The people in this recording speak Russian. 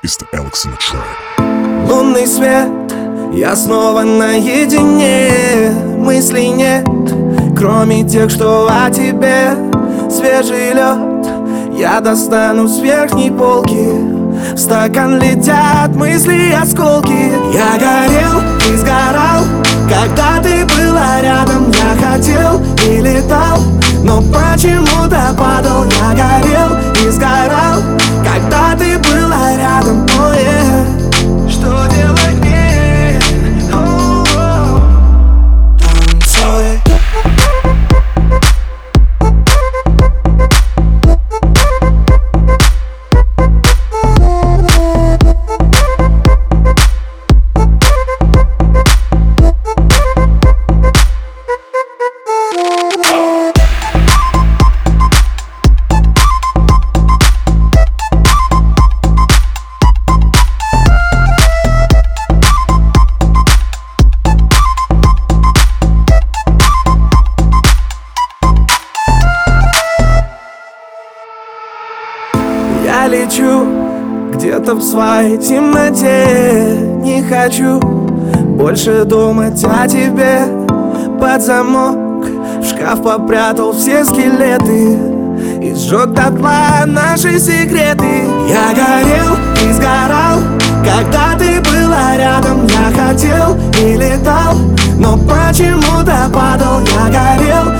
It's the Alex in the track. Лунный свет, я снова наедине. Мыслей нет, кроме тех, что о тебе. Свежий лед, я достану с верхней полки. В стакан летят мысли осколки. Я горел и сгорал, когда ты была рядом. Я хотел и летал, но почему-то Лечу где-то в своей темноте. Не хочу больше думать о тебе. Под замок в шкаф попрятал все скелеты. И сжег дотла наши секреты. Я горел и сгорал, когда ты была рядом. Я хотел и летал, но почему-то падал. Я горел